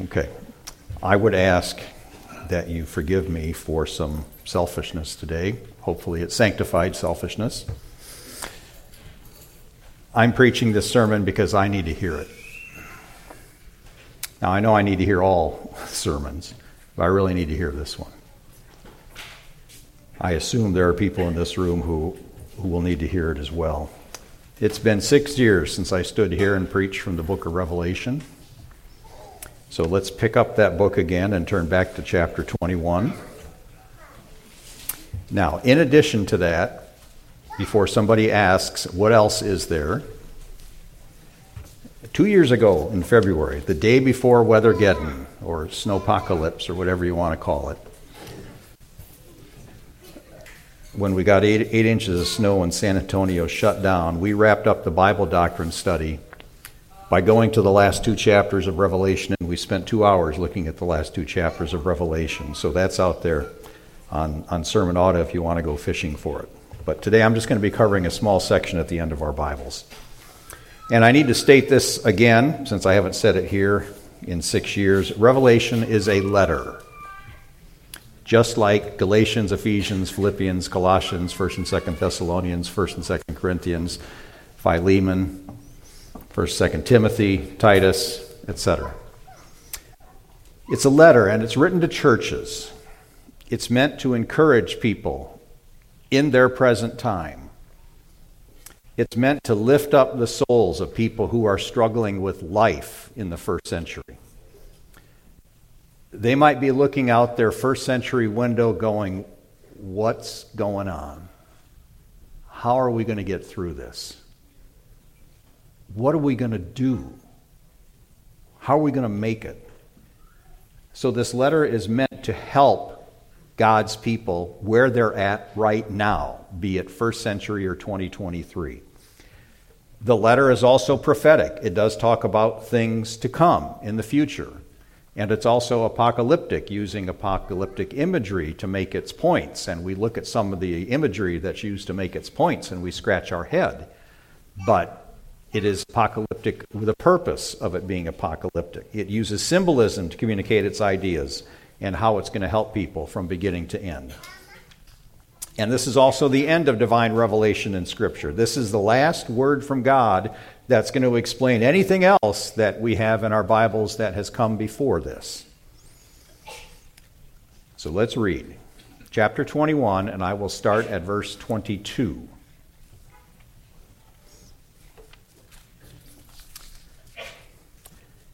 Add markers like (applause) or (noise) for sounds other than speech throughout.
Okay. I would ask that you forgive me for some selfishness today. Hopefully, it's sanctified selfishness. I'm preaching this sermon because I need to hear it. Now, I know I need to hear all (laughs) sermons, but I really need to hear this one. I assume there are people in this room who, who will need to hear it as well. It's been six years since I stood here and preached from the book of Revelation. So let's pick up that book again and turn back to chapter 21. Now, in addition to that, before somebody asks, what else is there? Two years ago in February, the day before Weathergeddon, or snowpocalypse, or whatever you want to call it, when we got eight, eight inches of snow and San Antonio shut down, we wrapped up the Bible doctrine study by going to the last two chapters of Revelation, and we spent two hours looking at the last two chapters of Revelation. So that's out there on, on SermonAudio if you want to go fishing for it. But today I'm just going to be covering a small section at the end of our Bibles. And I need to state this again, since I haven't said it here in six years. Revelation is a letter. Just like Galatians, Ephesians, Philippians, Colossians, 1st and 2nd Thessalonians, 1st and 2nd Corinthians, Philemon, First, Second Timothy, Titus, etc. It's a letter and it's written to churches. It's meant to encourage people in their present time. It's meant to lift up the souls of people who are struggling with life in the first century. They might be looking out their first century window going, What's going on? How are we going to get through this? What are we going to do? How are we going to make it? So, this letter is meant to help God's people where they're at right now, be it first century or 2023. The letter is also prophetic. It does talk about things to come in the future. And it's also apocalyptic, using apocalyptic imagery to make its points. And we look at some of the imagery that's used to make its points and we scratch our head. But it is apocalyptic with a purpose of it being apocalyptic. It uses symbolism to communicate its ideas and how it's going to help people from beginning to end. And this is also the end of divine revelation in Scripture. This is the last word from God that's going to explain anything else that we have in our Bibles that has come before this. So let's read chapter 21, and I will start at verse 22.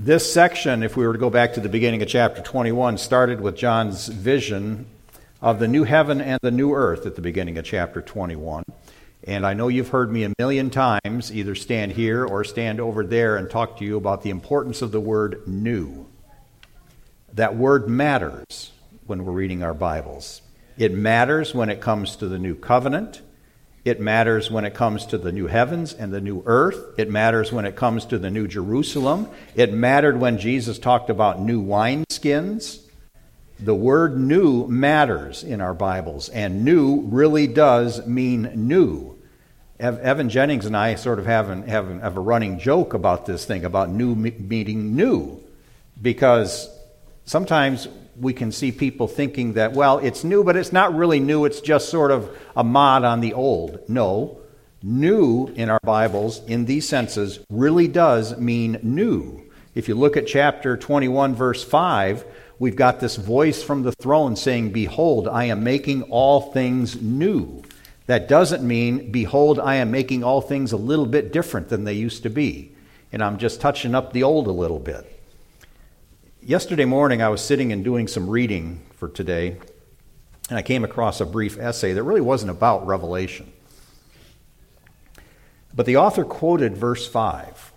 This section, if we were to go back to the beginning of chapter 21, started with John's vision of the new heaven and the new earth at the beginning of chapter 21. And I know you've heard me a million times either stand here or stand over there and talk to you about the importance of the word new. That word matters when we're reading our Bibles. It matters when it comes to the new covenant. It matters when it comes to the new heavens and the new earth. It matters when it comes to the new Jerusalem. It mattered when Jesus talked about new wineskins. The word new matters in our Bibles, and new really does mean new. Evan Jennings and I sort of have, an, have, an, have a running joke about this thing, about new meaning new, because sometimes we can see people thinking that, well, it's new, but it's not really new, it's just sort of a mod on the old. No, new in our Bibles, in these senses, really does mean new. If you look at chapter 21, verse 5, we've got this voice from the throne saying, Behold, I am making all things new. That doesn't mean, Behold, I am making all things a little bit different than they used to be. And I'm just touching up the old a little bit. Yesterday morning, I was sitting and doing some reading for today, and I came across a brief essay that really wasn't about Revelation. But the author quoted verse 5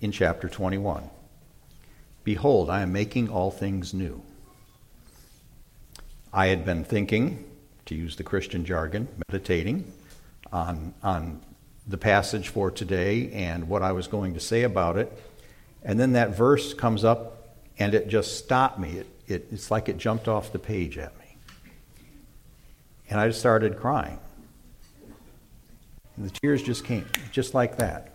in chapter 21 Behold, I am making all things new. I had been thinking, to use the Christian jargon, meditating on, on the passage for today and what I was going to say about it. And then that verse comes up and it just stopped me. It, it, it's like it jumped off the page at me. And I just started crying. And the tears just came, just like that.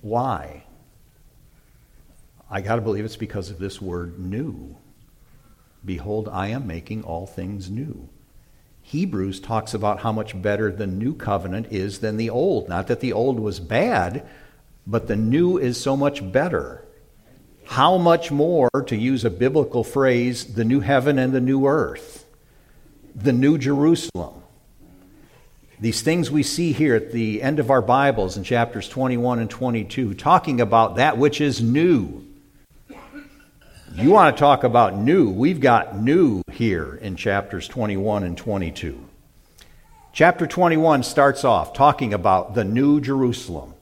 Why? I got to believe it's because of this word new. Behold, I am making all things new. Hebrews talks about how much better the new covenant is than the old. Not that the old was bad, but the new is so much better. How much more, to use a biblical phrase, the new heaven and the new earth, the new Jerusalem. These things we see here at the end of our Bibles in chapters 21 and 22, talking about that which is new you want to talk about new? We've got new here in chapters 21 and 22. Chapter 21 starts off talking about the New Jerusalem.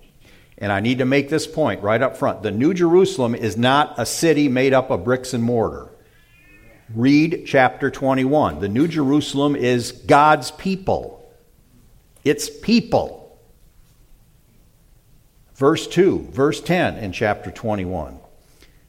And I need to make this point right up front. The New Jerusalem is not a city made up of bricks and mortar. Read chapter 21. The New Jerusalem is God's people, it's people. Verse 2, verse 10 in chapter 21.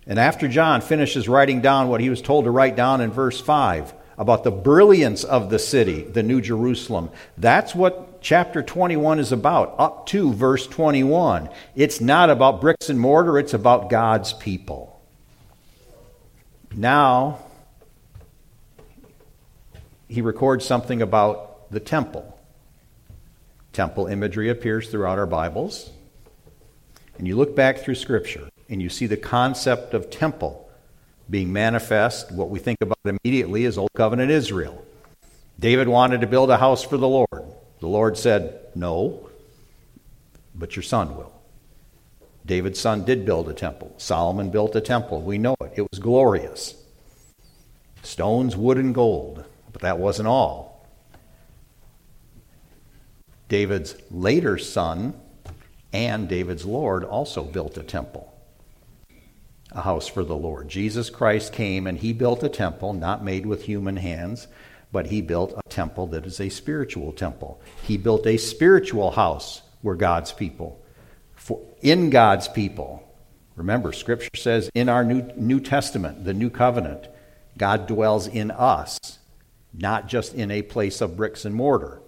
And after John finishes writing down what he was told to write down in verse 5 about the brilliance of the city, the New Jerusalem, that's what chapter 21 is about, up to verse 21. It's not about bricks and mortar, it's about God's people. Now, he records something about the temple. Temple imagery appears throughout our Bibles. And you look back through Scripture and you see the concept of temple being manifest. What we think about immediately is Old Covenant Israel. David wanted to build a house for the Lord. The Lord said, No, but your son will. David's son did build a temple. Solomon built a temple. We know it. It was glorious. Stones, wood, and gold. But that wasn't all. David's later son and David's Lord also built a temple a house for the Lord. Jesus Christ came and he built a temple not made with human hands, but he built a temple that is a spiritual temple. He built a spiritual house where God's people, for, in God's people. Remember, Scripture says in our New, New Testament, the New Covenant, God dwells in us, not just in a place of bricks and mortar.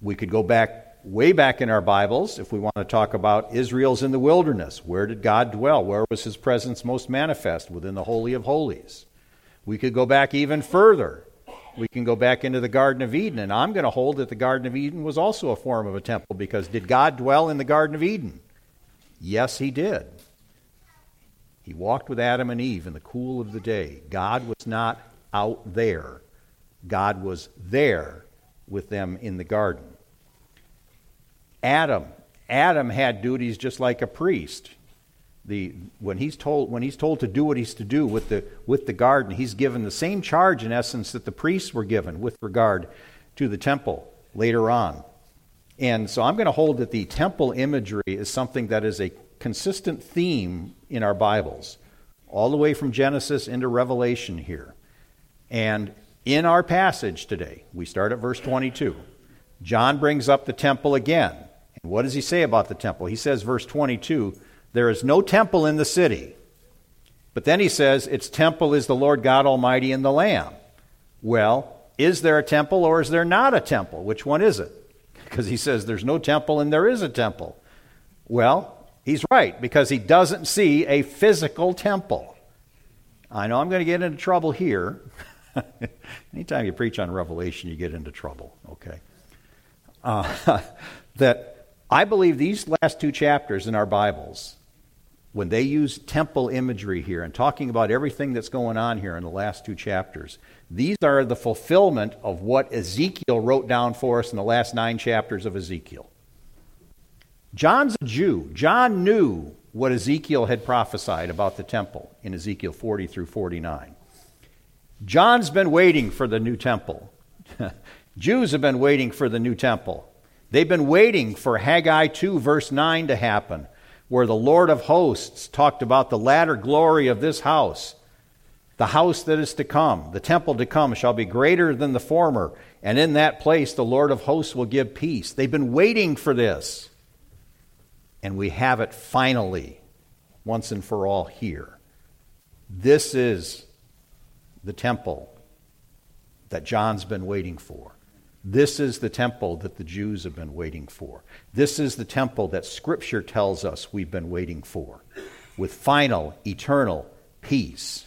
We could go back way back in our Bibles, if we want to talk about Israel's in the wilderness, where did God dwell? Where was his presence most manifest? Within the Holy of Holies. We could go back even further. We can go back into the Garden of Eden, and I'm going to hold that the Garden of Eden was also a form of a temple because did God dwell in the Garden of Eden? Yes, he did. He walked with Adam and Eve in the cool of the day. God was not out there, God was there with them in the garden. Adam. Adam had duties just like a priest. The, when, he's told, when he's told to do what he's to do with the, with the garden, he's given the same charge, in essence, that the priests were given with regard to the temple later on. And so I'm going to hold that the temple imagery is something that is a consistent theme in our Bibles, all the way from Genesis into Revelation here. And in our passage today, we start at verse 22. John brings up the temple again. And what does he say about the temple? He says, verse 22, there is no temple in the city. But then he says, its temple is the Lord God Almighty and the Lamb. Well, is there a temple or is there not a temple? Which one is it? (laughs) because he says there's no temple and there is a temple. Well, he's right because he doesn't see a physical temple. I know I'm going to get into trouble here. (laughs) Anytime you preach on Revelation, you get into trouble, okay? Uh, (laughs) that I believe these last two chapters in our Bibles, when they use temple imagery here and talking about everything that's going on here in the last two chapters, these are the fulfillment of what Ezekiel wrote down for us in the last nine chapters of Ezekiel. John's a Jew. John knew what Ezekiel had prophesied about the temple in Ezekiel 40 through 49. John's been waiting for the new temple. (laughs) Jews have been waiting for the new temple. They've been waiting for Haggai 2, verse 9 to happen, where the Lord of hosts talked about the latter glory of this house. The house that is to come, the temple to come, shall be greater than the former, and in that place the Lord of hosts will give peace. They've been waiting for this, and we have it finally, once and for all, here. This is the temple that John's been waiting for. This is the temple that the Jews have been waiting for. This is the temple that Scripture tells us we've been waiting for, with final, eternal peace.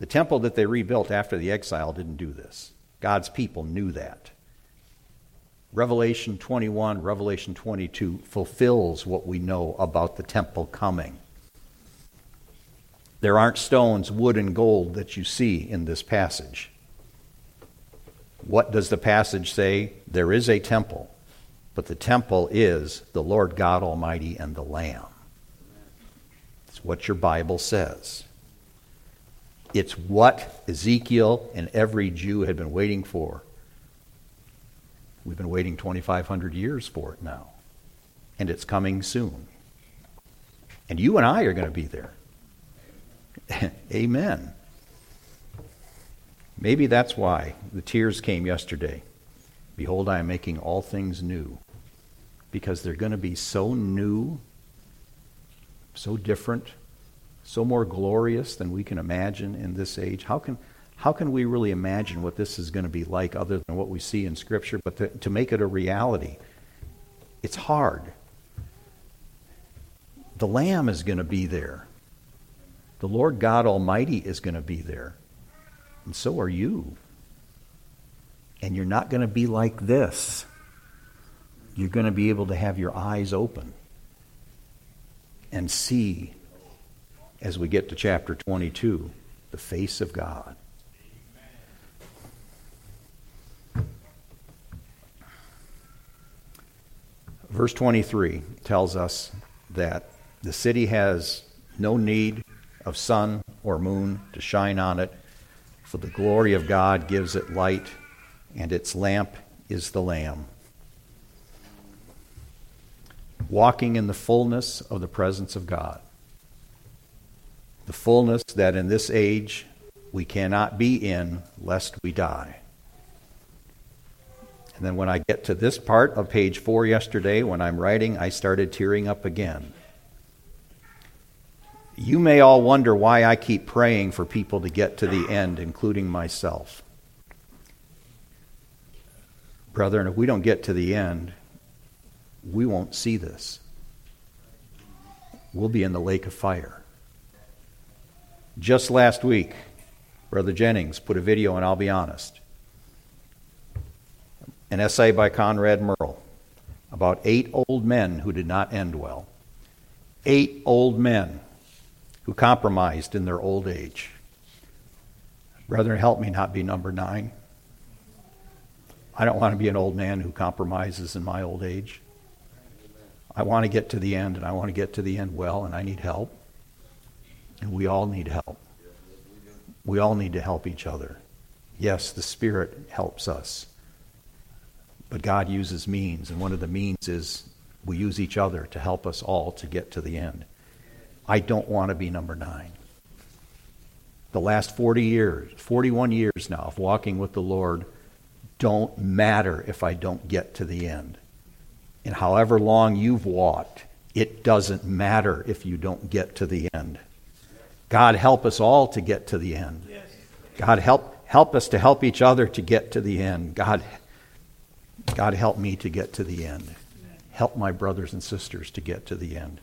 The temple that they rebuilt after the exile didn't do this. God's people knew that. Revelation 21, Revelation 22 fulfills what we know about the temple coming. There aren't stones, wood, and gold that you see in this passage. What does the passage say? There is a temple, but the temple is the Lord God Almighty and the Lamb. It's what your Bible says. It's what Ezekiel and every Jew had been waiting for. We've been waiting 2,500 years for it now, and it's coming soon. And you and I are going to be there. (laughs) Amen. Maybe that's why the tears came yesterday. Behold, I am making all things new. Because they're going to be so new, so different, so more glorious than we can imagine in this age. How can, how can we really imagine what this is going to be like other than what we see in Scripture? But to, to make it a reality, it's hard. The Lamb is going to be there. The Lord God Almighty is going to be there. And so are you. And you're not going to be like this. You're going to be able to have your eyes open and see, as we get to chapter 22, the face of God. Verse 23 tells us that the city has no need of sun or moon to shine on it, for the glory of God gives it light, and its lamp is the Lamb. Walking in the fullness of the presence of God. The fullness that in this age we cannot be in lest we die. And then when I get to this part of page four yesterday, when I'm writing, I started tearing up again. You may all wonder why I keep praying for people to get to the end, including myself. Brethren, if we don't get to the end, we won't see this. We'll be in the lake of fire. Just last week, Brother Jennings put a video, and I'll be honest. An essay by Conrad Murrell about eight old men who did not end well. Eight old men who compromised in their old age. Brethren, help me not be number nine. I don't want to be an old man who compromises in my old age. I want to get to the end, and I want to get to the end well, and I need help. And we all need help. We all need to help each other. Yes, the Spirit helps us. But God uses means, and one of the means is we use each other to help us all to get to the end. I don't want to be number nine. The last 40 years, 41 years now of walking with the Lord don't matter if I don't get to the end. And however long you've walked, it doesn't matter if you don't get to the end. God help us all to get to the end. God help help us to help each other to get to the end. God God, help me to get to the end. Help my brothers and sisters to get to the end.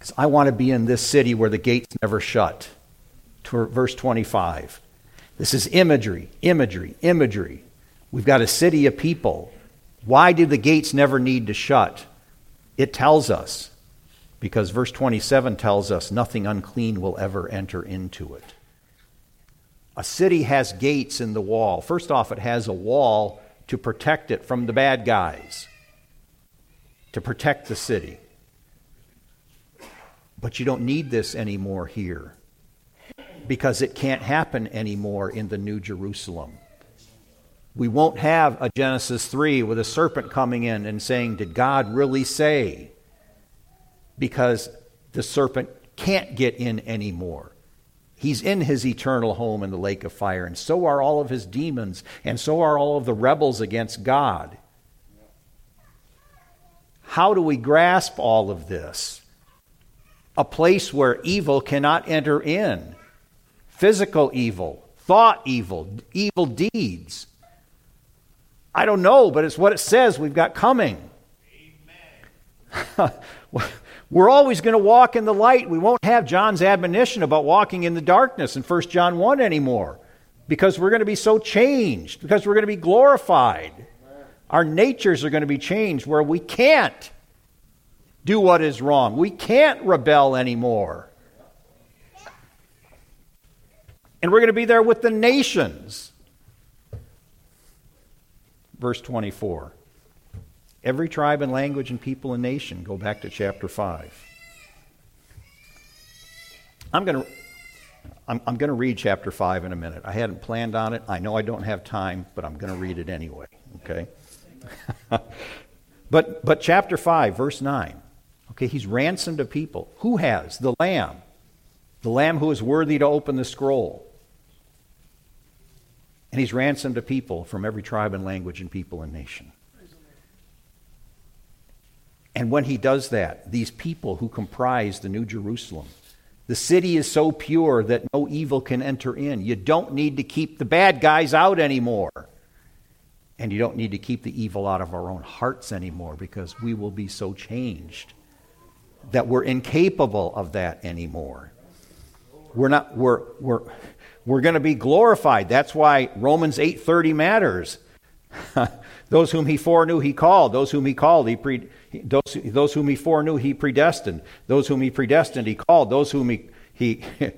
Because I want to be in this city where the gates never shut. Verse 25. This is imagery, imagery, imagery. We've got a city of people. Why do the gates never need to shut? It tells us. Because verse 27 tells us nothing unclean will ever enter into it. A city has gates in the wall. First off, it has a wall to protect it from the bad guys, to protect the city. But you don't need this anymore here because it can't happen anymore in the New Jerusalem. We won't have a Genesis 3 with a serpent coming in and saying, Did God really say? Because the serpent can't get in anymore. He's in his eternal home in the lake of fire, and so are all of his demons, and so are all of the rebels against God. How do we grasp all of this? A place where evil cannot enter in physical evil, thought evil, evil deeds. I don't know, but it's what it says we've got coming. (laughs) We're always going to walk in the light. We won't have John's admonition about walking in the darkness in 1 John 1 anymore because we're going to be so changed, because we're going to be glorified. Our natures are going to be changed where we can't do what is wrong. We can't rebel anymore. And we're going to be there with the nations. Verse 24. Every tribe and language and people and nation. Go back to chapter 5. I'm going to. I'm, I'm going to read chapter 5 in a minute. I hadn't planned on it. I know I don't have time, but I'm going to read it anyway. Okay? (laughs) but, but chapter 5, verse 9. Okay, he's ransomed a people. Who has? The Lamb. The Lamb who is worthy to open the scroll. And he's ransomed a people from every tribe and language and people and nation. And when he does that, these people who comprise the New Jerusalem, the city is so pure that no evil can enter in. You don't need to keep the bad guys out anymore. And you don't need to keep the evil out of our own hearts anymore because we will be so changed that we're incapable of that anymore. We're not we're we're we're going to be glorified. That's why Romans 8:30 matters. (laughs) those whom he foreknew he called, those whom he called he pre those, those whom he foreknew, he predestined. Those whom he predestined, he called. Those whom he, he, (laughs)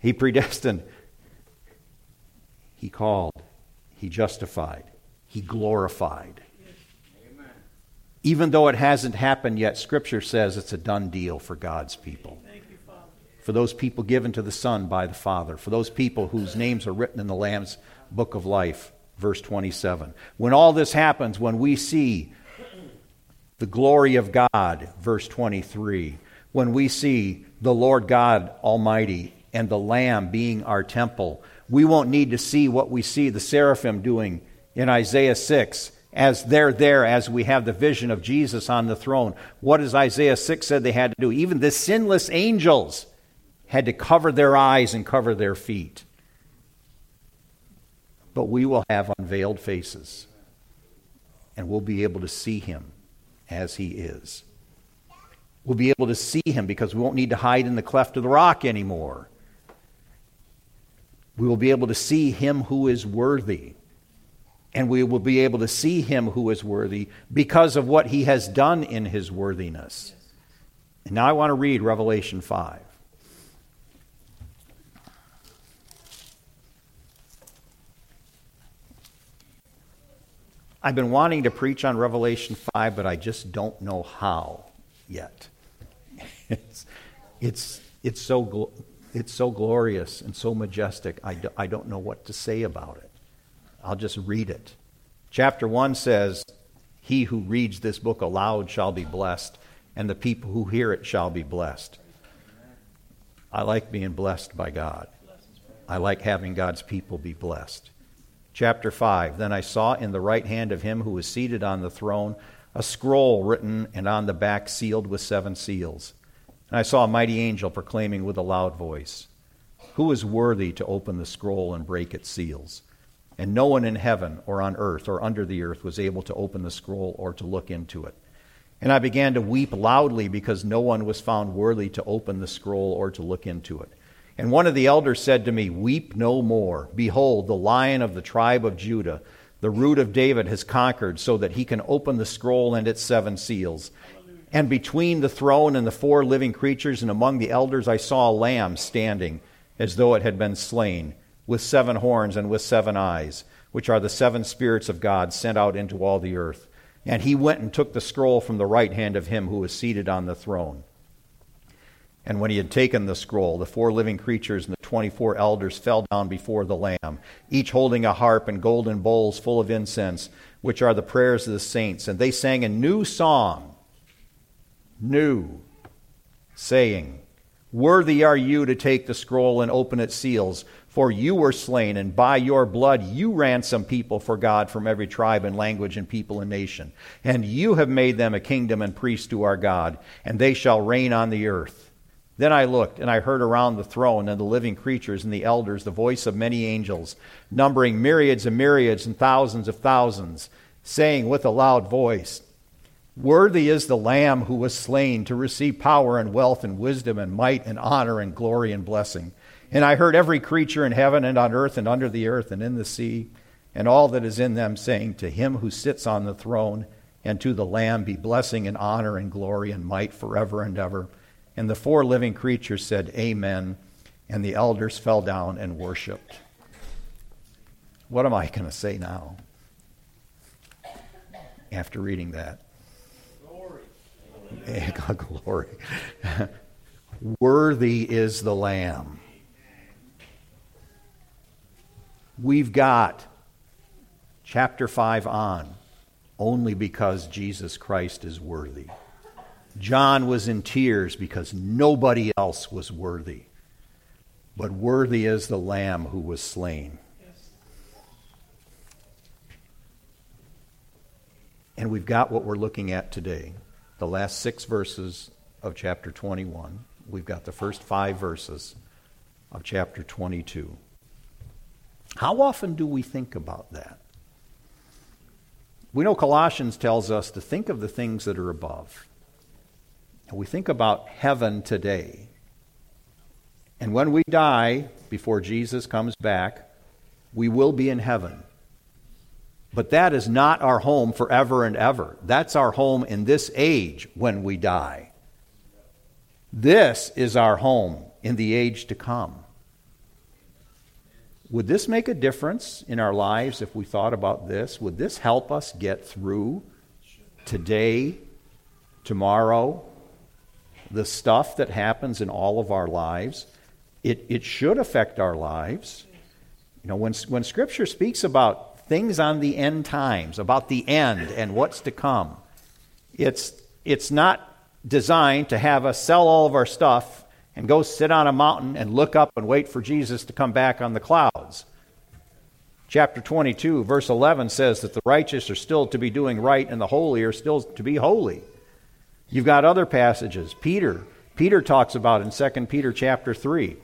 he predestined, he called. He justified. He glorified. Even though it hasn't happened yet, Scripture says it's a done deal for God's people. You, for those people given to the Son by the Father. For those people whose names are written in the Lamb's book of life. Verse 27. When all this happens, when we see the glory of God, verse 23, when we see the Lord God Almighty and the Lamb being our temple, we won't need to see what we see the seraphim doing in Isaiah 6 as they're there as we have the vision of Jesus on the throne. What does Isaiah 6 said they had to do? Even the sinless angels had to cover their eyes and cover their feet. But we will have unveiled faces and we'll be able to see him as he is. We'll be able to see him because we won't need to hide in the cleft of the rock anymore. We will be able to see him who is worthy. And we will be able to see him who is worthy because of what he has done in his worthiness. And now I want to read Revelation 5. I've been wanting to preach on Revelation 5, but I just don't know how yet. (laughs) It's, it's, it's, so, it's so glorious and so majestic, I, do, I don't know what to say about it. I'll just read it. Chapter 1 says, He who reads this book aloud shall be blessed, and the people who hear it shall be blessed. I like being blessed by God. I like having God's people be blessed. Chapter 5 Then I saw in the right hand of him who was seated on the throne a scroll written and on the back sealed with seven seals. And I saw a mighty angel proclaiming with a loud voice, Who is worthy to open the scroll and break its seals? And no one in heaven or on earth or under the earth was able to open the scroll or to look into it. And I began to weep loudly because no one was found worthy to open the scroll or to look into it. And one of the elders said to me, Weep no more. Behold, the lion of the tribe of Judah, the root of David, has conquered, so that he can open the scroll and its seven seals. And between the throne and the four living creatures and among the elders, I saw a lamb standing as though it had been slain, with seven horns and with seven eyes, which are the seven spirits of God sent out into all the earth. And he went and took the scroll from the right hand of him who was seated on the throne. And when he had taken the scroll, the four living creatures and the twenty four elders fell down before the Lamb, each holding a harp and golden bowls full of incense, which are the prayers of the saints. And they sang a new song, new, saying, Worthy are you to take the scroll and open its seals, for you were slain, and by your blood you ransomed people for God from every tribe and language and people and nation. And you have made them a kingdom and priests to our God, and they shall reign on the earth. Then I looked, and I heard around the throne and the living creatures and the elders the voice of many angels, numbering myriads and myriads and thousands of thousands, saying with a loud voice, Worthy is the Lamb who was slain to receive power and wealth and wisdom and might and honor and glory and blessing. And I heard every creature in heaven and on earth and under the earth and in the sea, and all that is in them, saying, To him who sits on the throne and to the Lamb be blessing and honor and glory and might forever and ever. And the four living creatures said, Amen. And the elders fell down and worshiped. What am I going to say now after reading that? Glory. (laughs) Glory. (laughs) Worthy is the Lamb. We've got chapter 5 on only because Jesus Christ is worthy. John was in tears because nobody else was worthy. But worthy is the Lamb who was slain. And we've got what we're looking at today the last six verses of chapter 21. We've got the first five verses of chapter 22. How often do we think about that? We know Colossians tells us to think of the things that are above. And we think about heaven today. And when we die, before Jesus comes back, we will be in heaven. But that is not our home forever and ever. That's our home in this age when we die. This is our home in the age to come. Would this make a difference in our lives if we thought about this? Would this help us get through today, tomorrow, the stuff that happens in all of our lives, it, it should affect our lives. You know, when, when Scripture speaks about things on the end times, about the end and what's to come, it's, it's not designed to have us sell all of our stuff and go sit on a mountain and look up and wait for Jesus to come back on the clouds. Chapter 22, verse 11 says that the righteous are still to be doing right and the holy are still to be holy. You've got other passages. Peter, Peter talks about in 2 Peter chapter 3.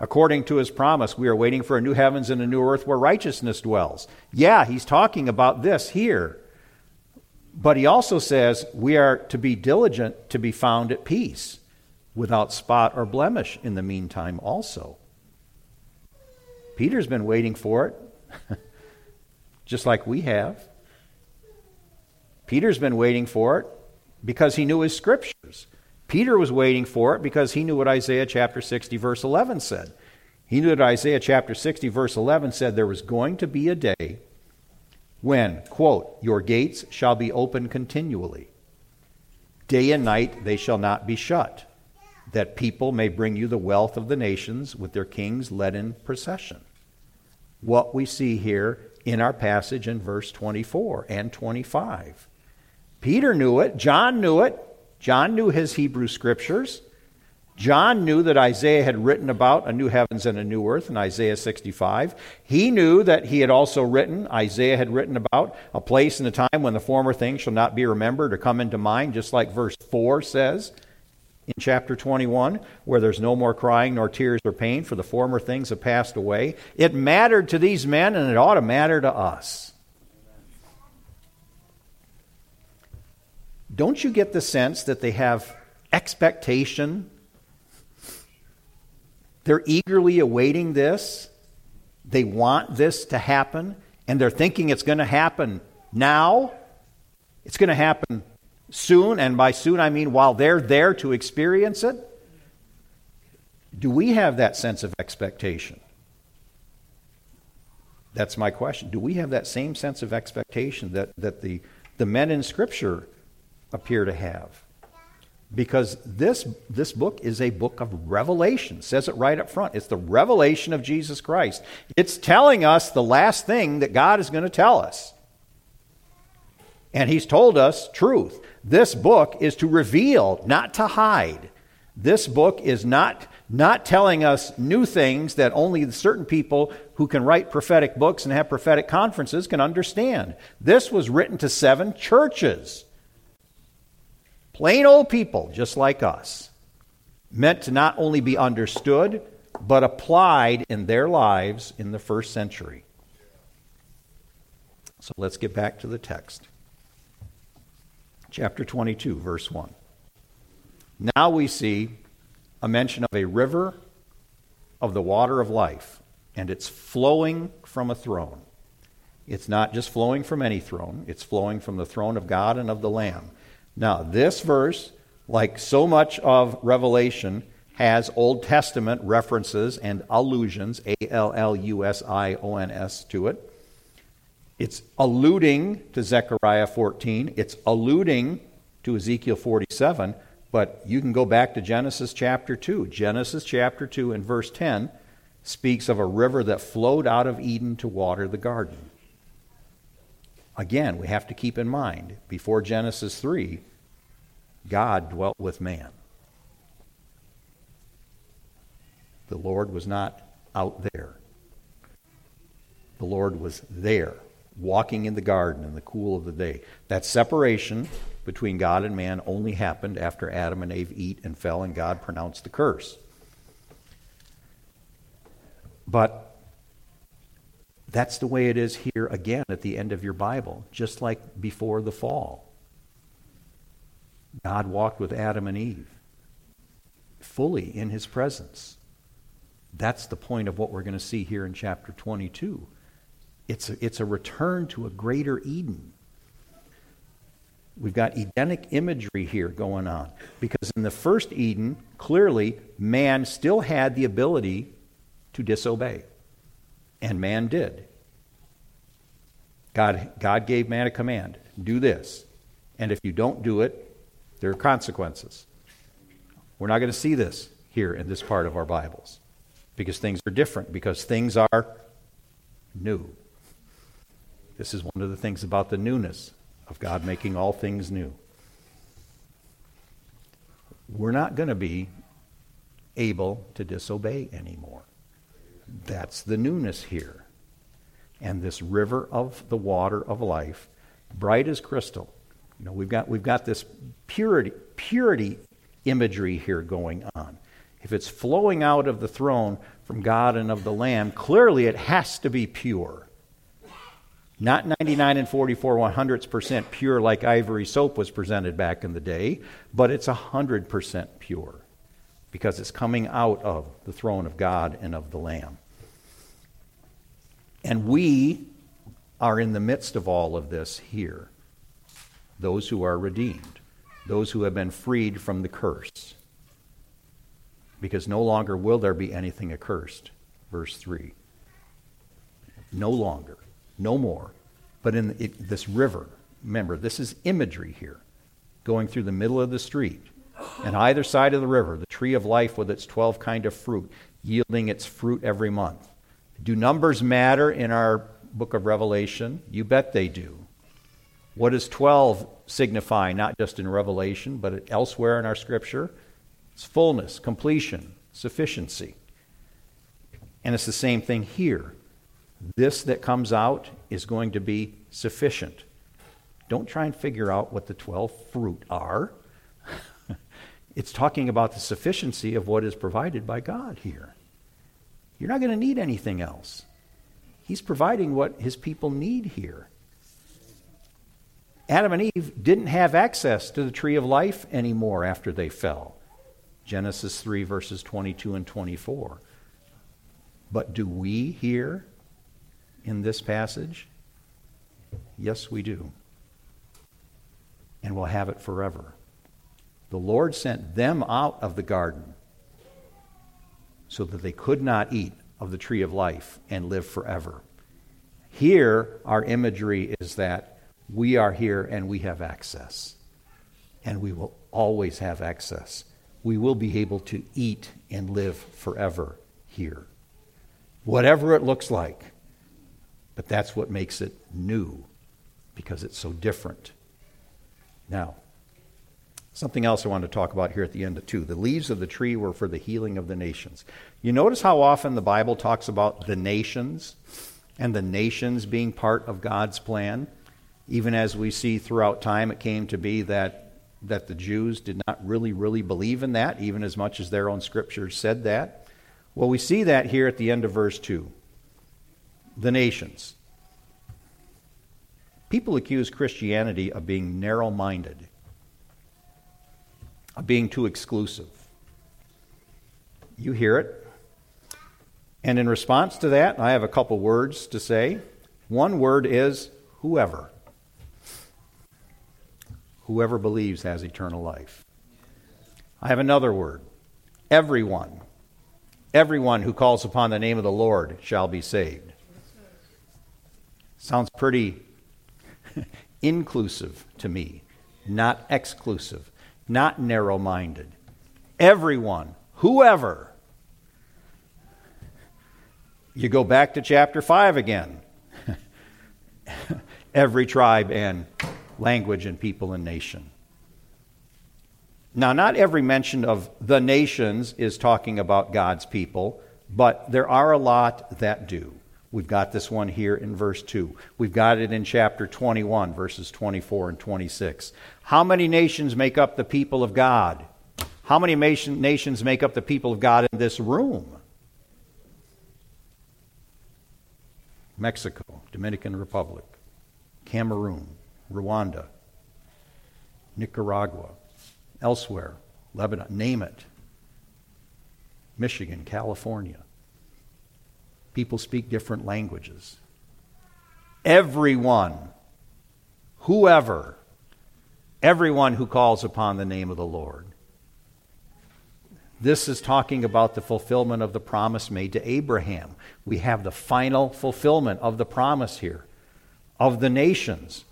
According to his promise, we are waiting for a new heavens and a new earth where righteousness dwells. Yeah, he's talking about this here. But he also says we are to be diligent to be found at peace, without spot or blemish in the meantime, also. Peter's been waiting for it, (laughs) just like we have. Peter's been waiting for it because he knew his scriptures. Peter was waiting for it because he knew what Isaiah chapter 60, verse 11 said. He knew that Isaiah chapter 60, verse 11 said there was going to be a day when, quote, your gates shall be open continually. Day and night they shall not be shut, that people may bring you the wealth of the nations with their kings led in procession. What we see here in our passage in verse 24 and 25. Peter knew it. John knew it. John knew his Hebrew scriptures. John knew that Isaiah had written about a new heavens and a new earth in Isaiah 65. He knew that he had also written, Isaiah had written about a place and a time when the former things shall not be remembered or come into mind, just like verse 4 says in chapter 21, where there's no more crying, nor tears, or pain, for the former things have passed away. It mattered to these men, and it ought to matter to us. Don't you get the sense that they have expectation? They're eagerly awaiting this. They want this to happen, and they're thinking it's going to happen now. It's going to happen soon, and by soon I mean while they're there to experience it? Do we have that sense of expectation? That's my question. Do we have that same sense of expectation that, that the, the men in Scripture appear to have? Because this, this book is a book of revelation. Says it right up front. It's the revelation of Jesus Christ. It's telling us the last thing that God is going to tell us. And He's told us truth. This book is to reveal, not to hide. This book is not, not telling us new things that only certain people who can write prophetic books and have prophetic conferences can understand. This was written to seven churches. Plain old people, just like us. Meant to not only be understood, but applied in their lives in the first century. So let's get back to the text chapter 22, verse 1. Now we see a mention of a river of the water of life, and it's flowing from a throne. It's not just flowing from any throne, it's flowing from the throne of God and of the Lamb. Now, this verse, like so much of Revelation, has Old Testament references and allusions, A L L U S I O N S, to it. It's alluding to Zechariah 14, it's alluding to Ezekiel 47, but you can go back to Genesis chapter 2. Genesis chapter 2 and verse 10 speaks of a river that flowed out of Eden to water the garden. Again, we have to keep in mind, before Genesis 3, God dwelt with man. The Lord was not out there. The Lord was there walking in the garden in the cool of the day. That separation between God and man only happened after Adam and Eve eat and fell and God pronounced the curse. But that's the way it is here again at the end of your Bible, just like before the fall. God walked with Adam and Eve fully in his presence. That's the point of what we're going to see here in chapter 22. It's a, it's a return to a greater Eden. We've got Edenic imagery here going on. Because in the first Eden, clearly, man still had the ability to disobey. And man did. God, God gave man a command do this. And if you don't do it, there are consequences. We're not going to see this here in this part of our Bibles because things are different, because things are new. This is one of the things about the newness of God making all things new. We're not going to be able to disobey anymore. That's the newness here. And this river of the water of life, bright as crystal. You know, we've got, we've got this purity, purity imagery here going on. If it's flowing out of the throne from God and of the Lamb, clearly it has to be pure. Not 99 and 44 one hundredths percent pure like ivory soap was presented back in the day, but it's 100% pure because it's coming out of the throne of God and of the Lamb. And we are in the midst of all of this here. Those who are redeemed, those who have been freed from the curse. Because no longer will there be anything accursed. Verse 3. No longer no more. But in it, this river, remember, this is imagery here, going through the middle of the street. And either side of the river, the tree of life with its 12 kind of fruit, yielding its fruit every month. Do numbers matter in our book of Revelation? You bet they do. What does 12 signify, not just in Revelation, but elsewhere in our scripture? It's fullness, completion, sufficiency. And it's the same thing here. This that comes out is going to be sufficient. Don't try and figure out what the 12 fruit are. (laughs) It's talking about the sufficiency of what is provided by God here. You're not going to need anything else. He's providing what his people need here. Adam and Eve didn't have access to the tree of life anymore after they fell. Genesis 3, verses 22 and 24. But do we here in this passage? Yes, we do. And we'll have it forever. The Lord sent them out of the garden so that they could not eat of the tree of life and live forever. Here, our imagery is that we are here and we have access. And we will always have access. We will be able to eat and live forever here. Whatever it looks like. But that's what makes it new because it's so different. Now, something else I want to talk about here at the end of two. The leaves of the tree were for the healing of the nations. You notice how often the Bible talks about the nations and the nations being part of God's plan? Even as we see throughout time, it came to be that, that the Jews did not really, really believe in that, even as much as their own scriptures said that. Well, we see that here at the end of verse 2. The nations. People accuse Christianity of being narrow minded, of being too exclusive. You hear it. And in response to that, I have a couple words to say. One word is whoever whoever believes has eternal life. I have another word everyone. Everyone who calls upon the name of the Lord shall be saved. Sounds pretty (laughs) inclusive to me, not exclusive, not narrow minded. Everyone, whoever. You go back to chapter 5 again. (laughs) Every tribe and language and people and nation. Now, not every mention of the nations is talking about God's people, but there are a lot that do. We've got this one here in verse 2. We've got it in chapter 21, verses 24 and 26. How many nations make up the people of God? How many nations make up the people of God in this room? Mexico, Dominican Republic, Cameroon, Rwanda, Nicaragua, elsewhere, Lebanon, name it. Michigan, California. People speak different languages. Everyone, whoever, everyone who calls upon the name of the Lord. This is talking about the fulfillment of the promise made to Abraham. We have the final fulfillment of the promise here of the nations.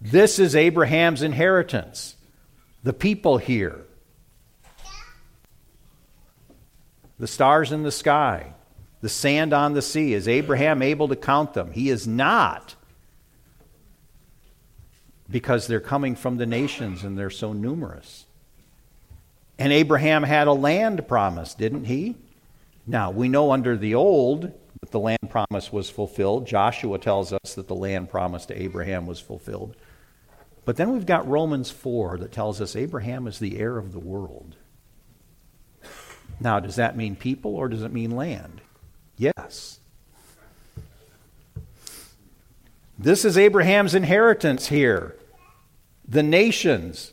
This is Abraham's inheritance, the people here, the stars in the sky, the sand on the sea. Is Abraham able to count them? He is not, because they're coming from the nations and they're so numerous. And Abraham had a land promise, didn't he? Now, we know under the old that the land promise was fulfilled. Joshua tells us that the land promise to Abraham was fulfilled. But then we've got Romans 4 that tells us Abraham is the heir of the world. Now, does that mean people or does it mean land? Yes. This is Abraham's inheritance here. The nations,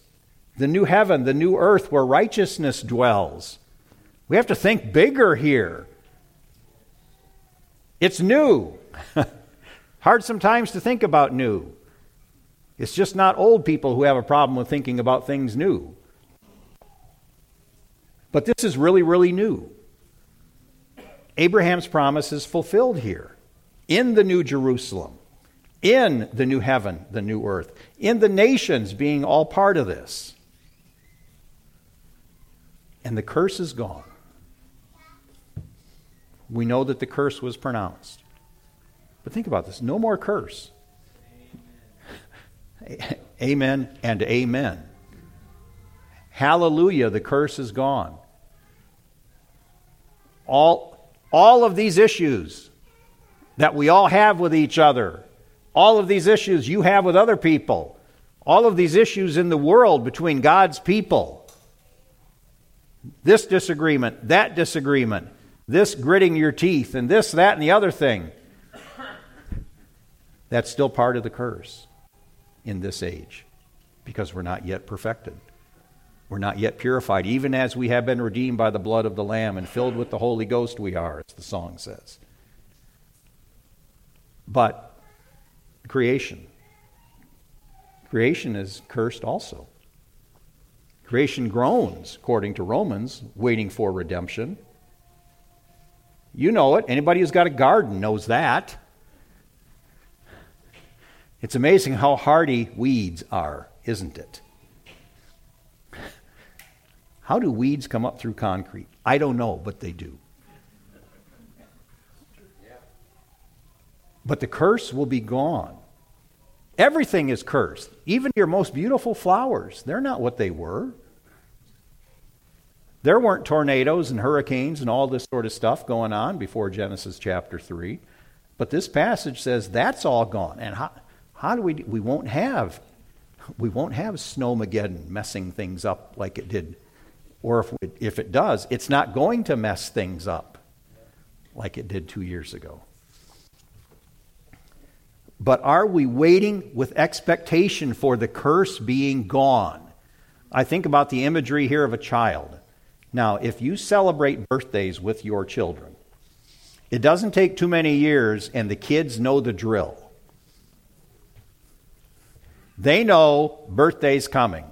the new heaven, the new earth where righteousness dwells. We have to think bigger here. It's new. (laughs) Hard sometimes to think about new. It's just not old people who have a problem with thinking about things new. But this is really, really new. Abraham's promise is fulfilled here in the New Jerusalem, in the new heaven, the new earth, in the nations being all part of this. And the curse is gone. We know that the curse was pronounced. But think about this no more curse. Amen (laughs) amen and amen. Hallelujah, the curse is gone. All, all of these issues that we all have with each other, all of these issues you have with other people, All of these issues in the world between God's people. This disagreement, that disagreement, this gritting your teeth, and this, that, and the other thing. That's still part of the curse in this age because we're not yet perfected. We're not yet purified, even as we have been redeemed by the blood of the Lamb and filled with the Holy Ghost, we are, as the song says. But creation. Creation is cursed also. Creation groans, according to Romans, waiting for redemption. You know it. Anybody who's got a garden knows that. It's amazing how hardy weeds are, isn't it? How do weeds come up through concrete? I don't know, but they do. But the curse will be gone. Everything is cursed. Even your most beautiful flowers, they're not what they were. There weren't tornadoes and hurricanes and all this sort of stuff going on before Genesis chapter 3. But this passage says that's all gone. And how, how do we we won't have we won't have snowmageddon messing things up like it did or if it, if it does it's not going to mess things up like it did 2 years ago. But are we waiting with expectation for the curse being gone? I think about the imagery here of a child. Now if you celebrate birthdays with your children it doesn't take too many years and the kids know the drill. They know birthday's coming.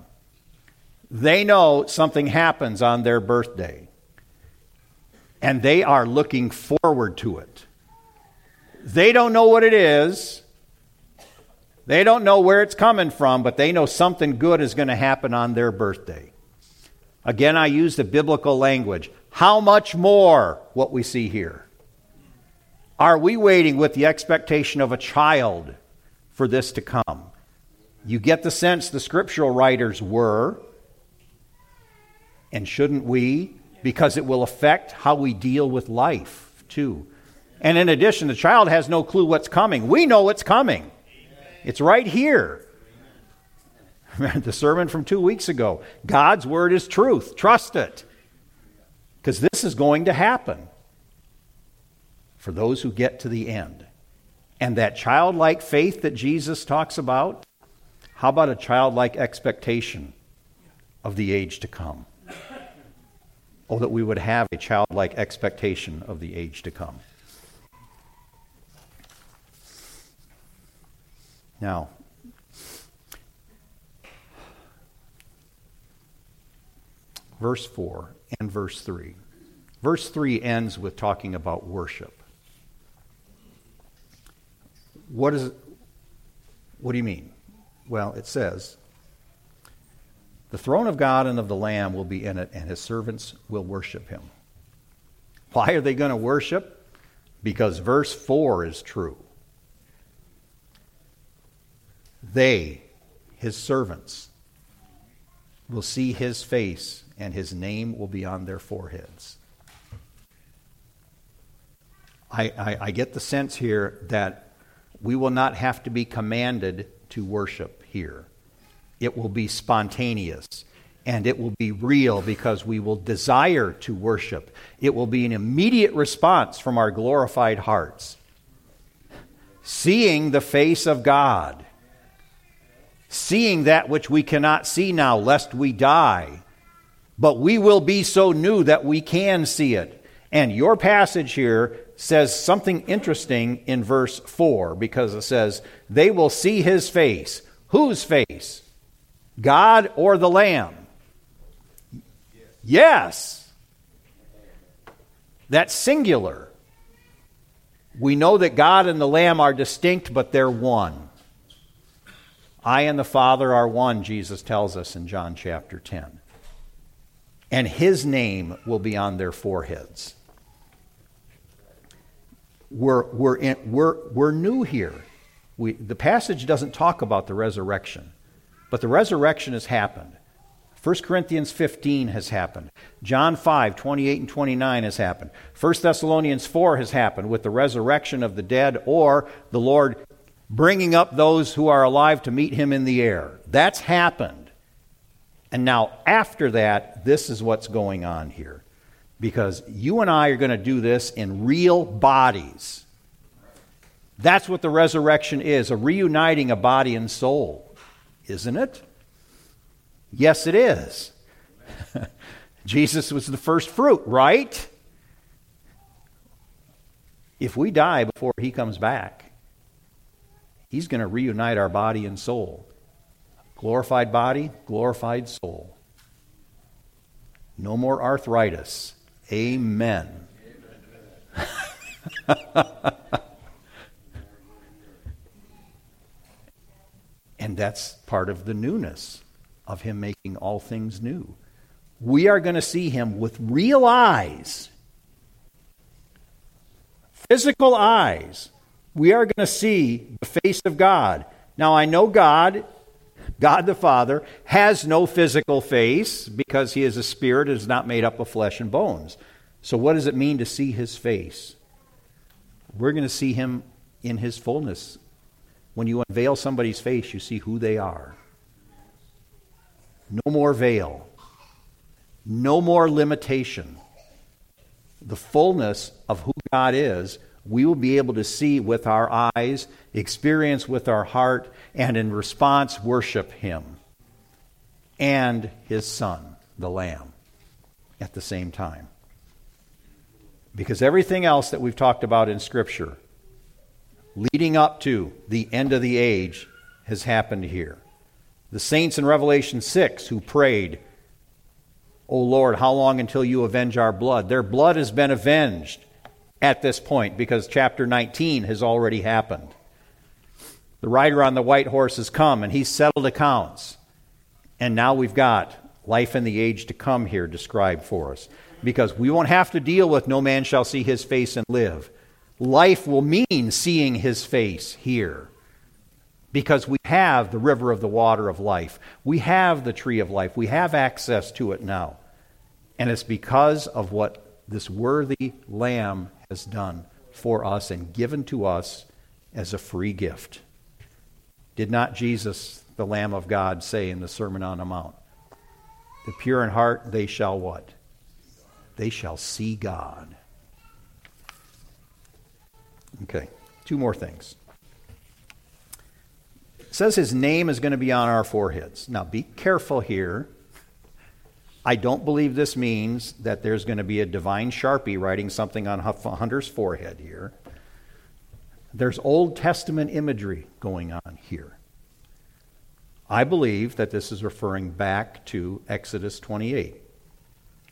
They know something happens on their birthday. And they are looking forward to it. They don't know what it is. They don't know where it's coming from, but they know something good is going to happen on their birthday. Again, I use the biblical language. How much more what we see here? Are we waiting with the expectation of a child for this to come? You get the sense the scriptural writers were, and shouldn't we? Because it will affect how we deal with life, too. And in addition, the child has no clue what's coming. We know what's coming, it's right here. (laughs) the sermon from two weeks ago God's word is truth. Trust it. Because this is going to happen for those who get to the end. And that childlike faith that Jesus talks about, how about a childlike expectation of the age to come? Oh, that we would have a childlike expectation of the age to come. Now, verse 4 and verse 3. Verse 3 ends with talking about worship. What is what do you mean? Well, it says, The throne of God and of the Lamb will be in it, and his servants will worship him. Why are they going to worship? Because verse 4 is true. They, his servants, will see his face, and his name will be on their foreheads. I, I, I, get the sense here that we will not have to be commanded to worship here. It will be spontaneous and it will be real because we will desire to worship. It will be an immediate response from our glorified hearts. Seeing the face of God, seeing that which we cannot see now, lest we die. But we will be so new that we can see it. And your passage here says something interesting in verse 4 because it says, They will see his face. Whose face? God or the Lamb? Yes. That's singular. We know that God and the Lamb are distinct, but they're one. I and the Father are one, Jesus tells us in John chapter 10. And his name will be on their foreheads we're, we're, in, we're, we're new here. We, the passage doesn't talk about the resurrection, but the resurrection has happened. 1 Corinthians 15 has happened. John 5, 28 and 29 has happened. 1 Thessalonians 4 has happened with the resurrection of the dead or the Lord bringing up those who are alive to meet him in the air. That's happened. And now, after that, this is what's going on here. Because you and I are going to do this in real bodies. That's what the resurrection is a reuniting of body and soul, isn't it? Yes, it is. (laughs) Jesus was the first fruit, right? If we die before he comes back, he's going to reunite our body and soul. Glorified body, glorified soul. No more arthritis. Amen. (laughs) and that's part of the newness of him making all things new. We are going to see him with real eyes, physical eyes. We are going to see the face of God. Now, I know God, God the Father, has no physical face because he is a spirit and is not made up of flesh and bones. So, what does it mean to see his face? We're going to see him in his fullness. When you unveil somebody's face, you see who they are. No more veil. No more limitation. The fullness of who God is, we will be able to see with our eyes, experience with our heart, and in response, worship Him and His Son, the Lamb, at the same time. Because everything else that we've talked about in Scripture, leading up to the end of the age, has happened here. The saints in Revelation 6 who prayed, O Lord, how long until you avenge our blood? Their blood has been avenged at this point because chapter 19 has already happened. The rider on the white horse has come and he's settled accounts. And now we've got life in the age to come here described for us because we won't have to deal with no man shall see his face and live. Life will mean seeing his face here because we have the river of the water of life. We have the tree of life. We have access to it now. And it's because of what this worthy Lamb has done for us and given to us as a free gift. Did not Jesus, the Lamb of God, say in the Sermon on the Mount, The pure in heart, they shall what? They shall see God. Okay, two more things. It says his name is going to be on our foreheads. Now, be careful here. I don't believe this means that there's going to be a divine sharpie writing something on Hunter's forehead here. There's Old Testament imagery going on here. I believe that this is referring back to Exodus 28,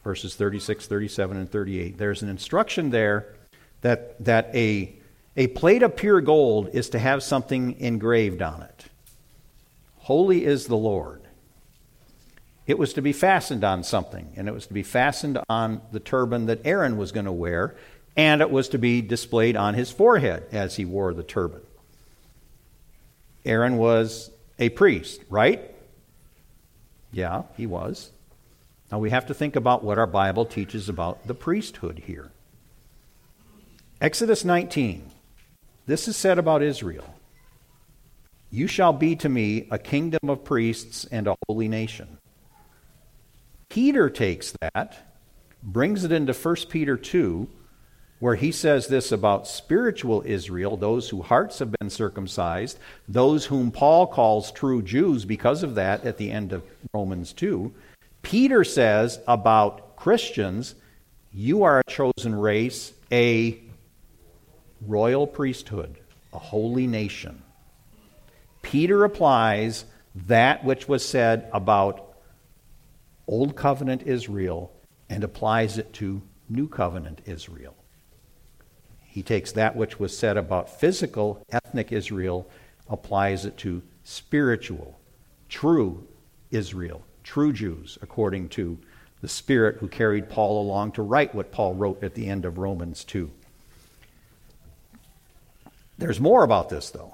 verses 36, 37, and 38. There's an instruction there that, that a, a plate of pure gold is to have something engraved on it. Holy is the Lord. It was to be fastened on something, and it was to be fastened on the turban that Aaron was going to wear, and it was to be displayed on his forehead as he wore the turban. Aaron was a priest, right? Yeah, he was. Now we have to think about what our Bible teaches about the priesthood here. Exodus 19. This is said about Israel. You shall be to me a kingdom of priests and a holy nation. Peter takes that, brings it into 1 Peter 2, where he says this about spiritual Israel, those whose hearts have been circumcised, those whom Paul calls true Jews because of that at the end of Romans 2. Peter says about Christians, you are a chosen race, a royal priesthood, a holy nation. Peter applies that which was said about Old Covenant Israel and applies it to New Covenant Israel. He takes that which was said about physical, ethnic Israel, applies it to spiritual, true Israel, true Jews, according to the Spirit who carried Paul along to write what Paul wrote at the end of Romans 2. There's more about this, though.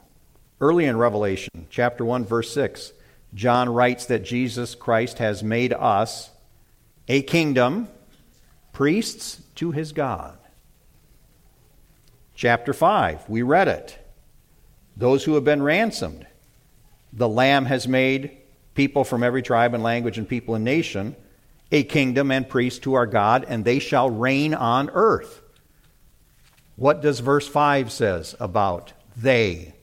Early in Revelation, chapter 1, verse 6, John writes that Jesus Christ has made us a kingdom, priests to his God. Chapter 5, we read it. those who have been ransomed. The Lamb has made people from every tribe and language and people and nation a kingdom and priests to our God, and they shall reign on earth. What does verse 5 says about they?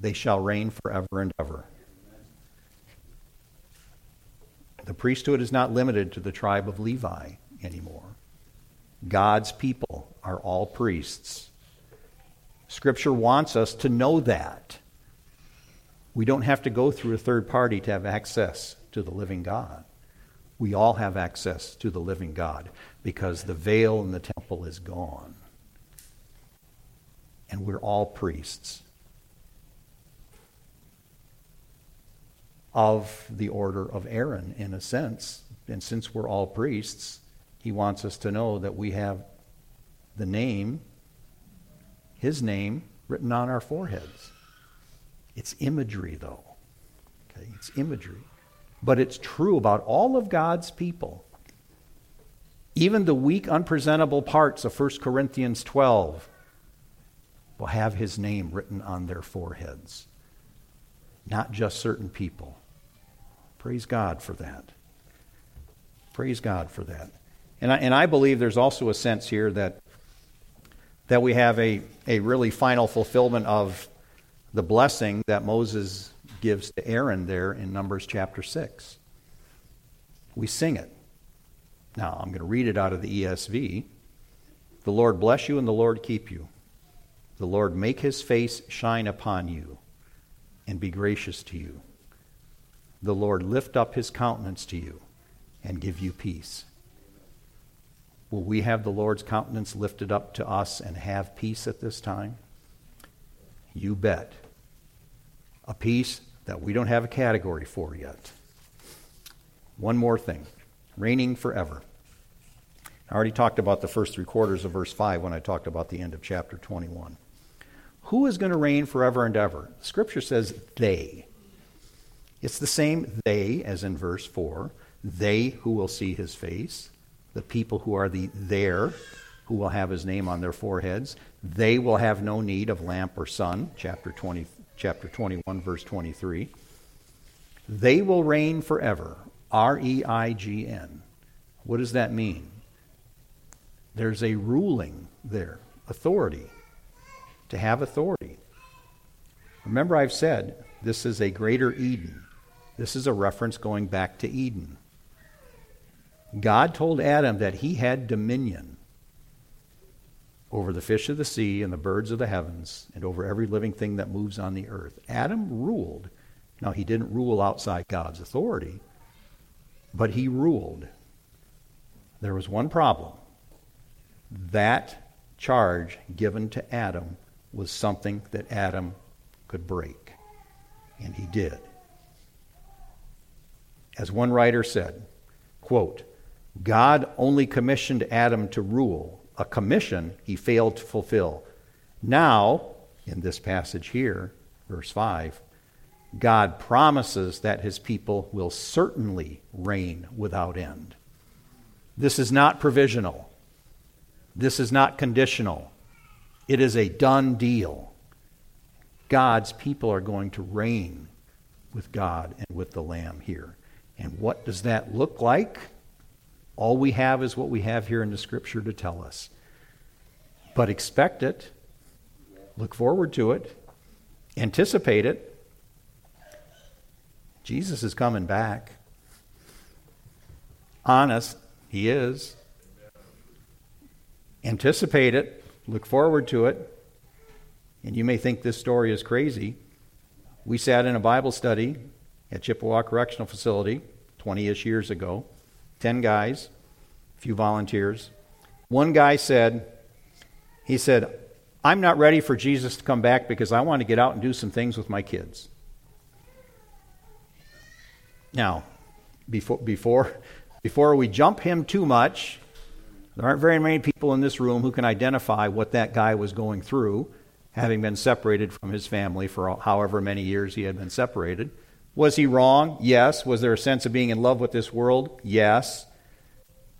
They shall reign forever and ever. The priesthood is not limited to the tribe of Levi anymore. God's people are all priests. Scripture wants us to know that. We don't have to go through a third party to have access to the living God. We all have access to the living God because the veil in the temple is gone. And we're all priests of the order of Aaron, in a sense. And since we're all priests, he wants us to know that we have the name, his name, written on our foreheads. It's imagery, though. Okay, it's imagery. But it's true about all of God's people. Even the weak, unpresentable parts of 1 Corinthians 12 will have his name written on their foreheads, not just certain people. Praise God for that. Praise God for that. And I, and I believe there's also a sense here that, that we have a, a really final fulfillment of the blessing that Moses gives to Aaron there in Numbers chapter 6. We sing it. Now, I'm going to read it out of the ESV. The Lord bless you and the Lord keep you. The Lord make his face shine upon you and be gracious to you. The Lord lift up his countenance to you and give you peace. Will we have the Lord's countenance lifted up to us and have peace at this time? You bet. A peace that we don't have a category for yet. One more thing reigning forever. I already talked about the first three quarters of verse 5 when I talked about the end of chapter 21. Who is going to reign forever and ever? Scripture says they. It's the same they as in verse 4. They who will see his face, the people who are the there, who will have his name on their foreheads. They will have no need of lamp or sun, chapter 20, chapter 21, verse 23. They will reign forever. R E I G N. What does that mean? There's a ruling there, authority, to have authority. Remember, I've said this is a greater Eden. This is a reference going back to Eden. God told Adam that he had dominion over the fish of the sea and the birds of the heavens and over every living thing that moves on the earth. Adam ruled. Now, he didn't rule outside God's authority, but he ruled. There was one problem. That charge given to Adam was something that Adam could break. And he did. As one writer said, quote, God only commissioned Adam to rule, a commission he failed to fulfill. Now, in this passage here, verse 5, God promises that his people will certainly reign without end. This is not provisional. This is not conditional. It is a done deal. God's people are going to reign with God and with the Lamb here. And what does that look like? All we have is what we have here in the scripture to tell us. But expect it, look forward to it, anticipate it. Jesus is coming back. Honest, he is. Anticipate it, look forward to it. And you may think this story is crazy. We sat in a Bible study at Chippewa Correctional Facility 20 ish years ago. 10 guys, a few volunteers. One guy said, he said, I'm not ready for Jesus to come back because I want to get out and do some things with my kids. Now, before, before, (laughs) before we jump him too much, there aren't very many people in this room who can identify what that guy was going through, having been separated from his family for however many years he had been separated. Was he wrong? Yes. Was there a sense of being in love with this world? Yes.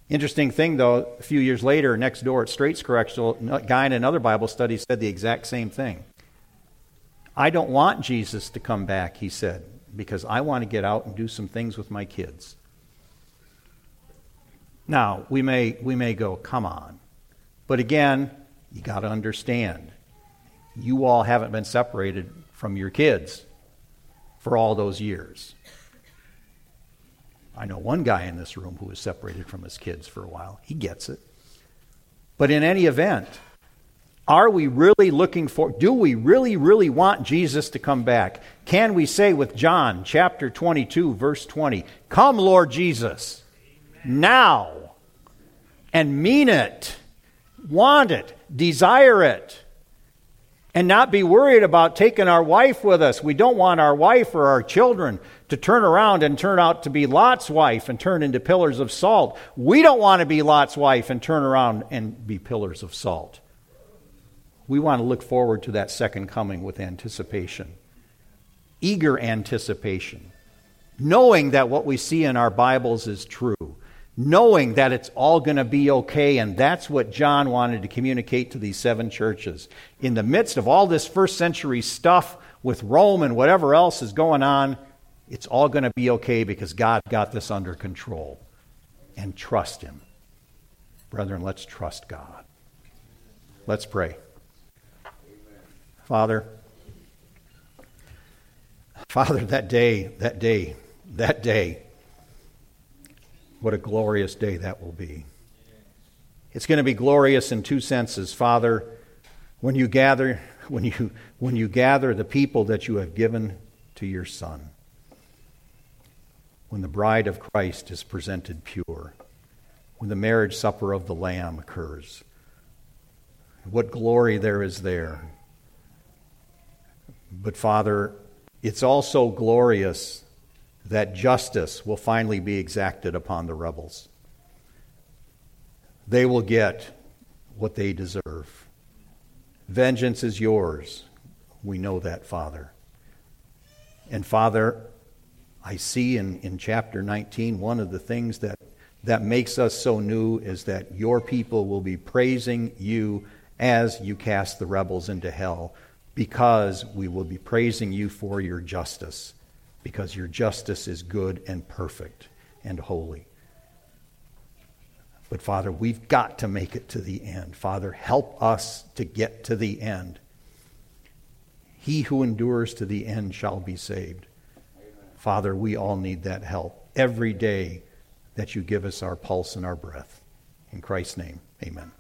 Interesting thing, though, a few years later, next door at Straits Correctional, a guy in another Bible study said the exact same thing. I don't want Jesus to come back, he said, because I want to get out and do some things with my kids. Now, we may, we may go, come on. But again, you got to understand, you all haven't been separated from your kids for all those years. I know one guy in this room who was separated from his kids for a while. He gets it. But in any event, are we really looking for, do we really, really want Jesus to come back? Can we say with John chapter 22, verse 20, Come, Lord Jesus, Amen. now, and mean it, want it, desire it? and not be worried about taking our wife with us. We don't want our wife or our children to turn around and turn out to be Lot's wife and turn into pillars of salt. We don't want to be Lot's wife and turn around and be pillars of salt. We want to look forward to that second coming with anticipation, eager anticipation, knowing that what we see in our Bibles is true knowing that it's all going to be okay. And that's what John wanted to communicate to these seven churches. In the midst of all this first century stuff with Rome and whatever else is going on, it's all going to be okay because God got this under control. And trust Him. Brethren, let's trust God. Let's pray. Father, Father, that day, that day, that day, what a glorious day that will be. It's going to be glorious in two senses. Father, when you gather when you when you gather the people that you have given to your son. When the bride of Christ is presented pure. When the marriage supper of the lamb occurs. What glory there is there. But Father, it's also glorious that justice will finally be exacted upon the rebels. They will get what they deserve. Vengeance is yours. We know that, Father. And Father, I see in, in chapter 19 one of the things that, that makes us so new is that your people will be praising you as you cast the rebels into hell because we will be praising you for your justice because your justice is good and perfect and holy. But Father, we've got to make it to the end. Father, help us to get to the end. He who endures to the end shall be saved. Father, we all need that help every day that you give us our pulse and our breath. In Christ's name, amen.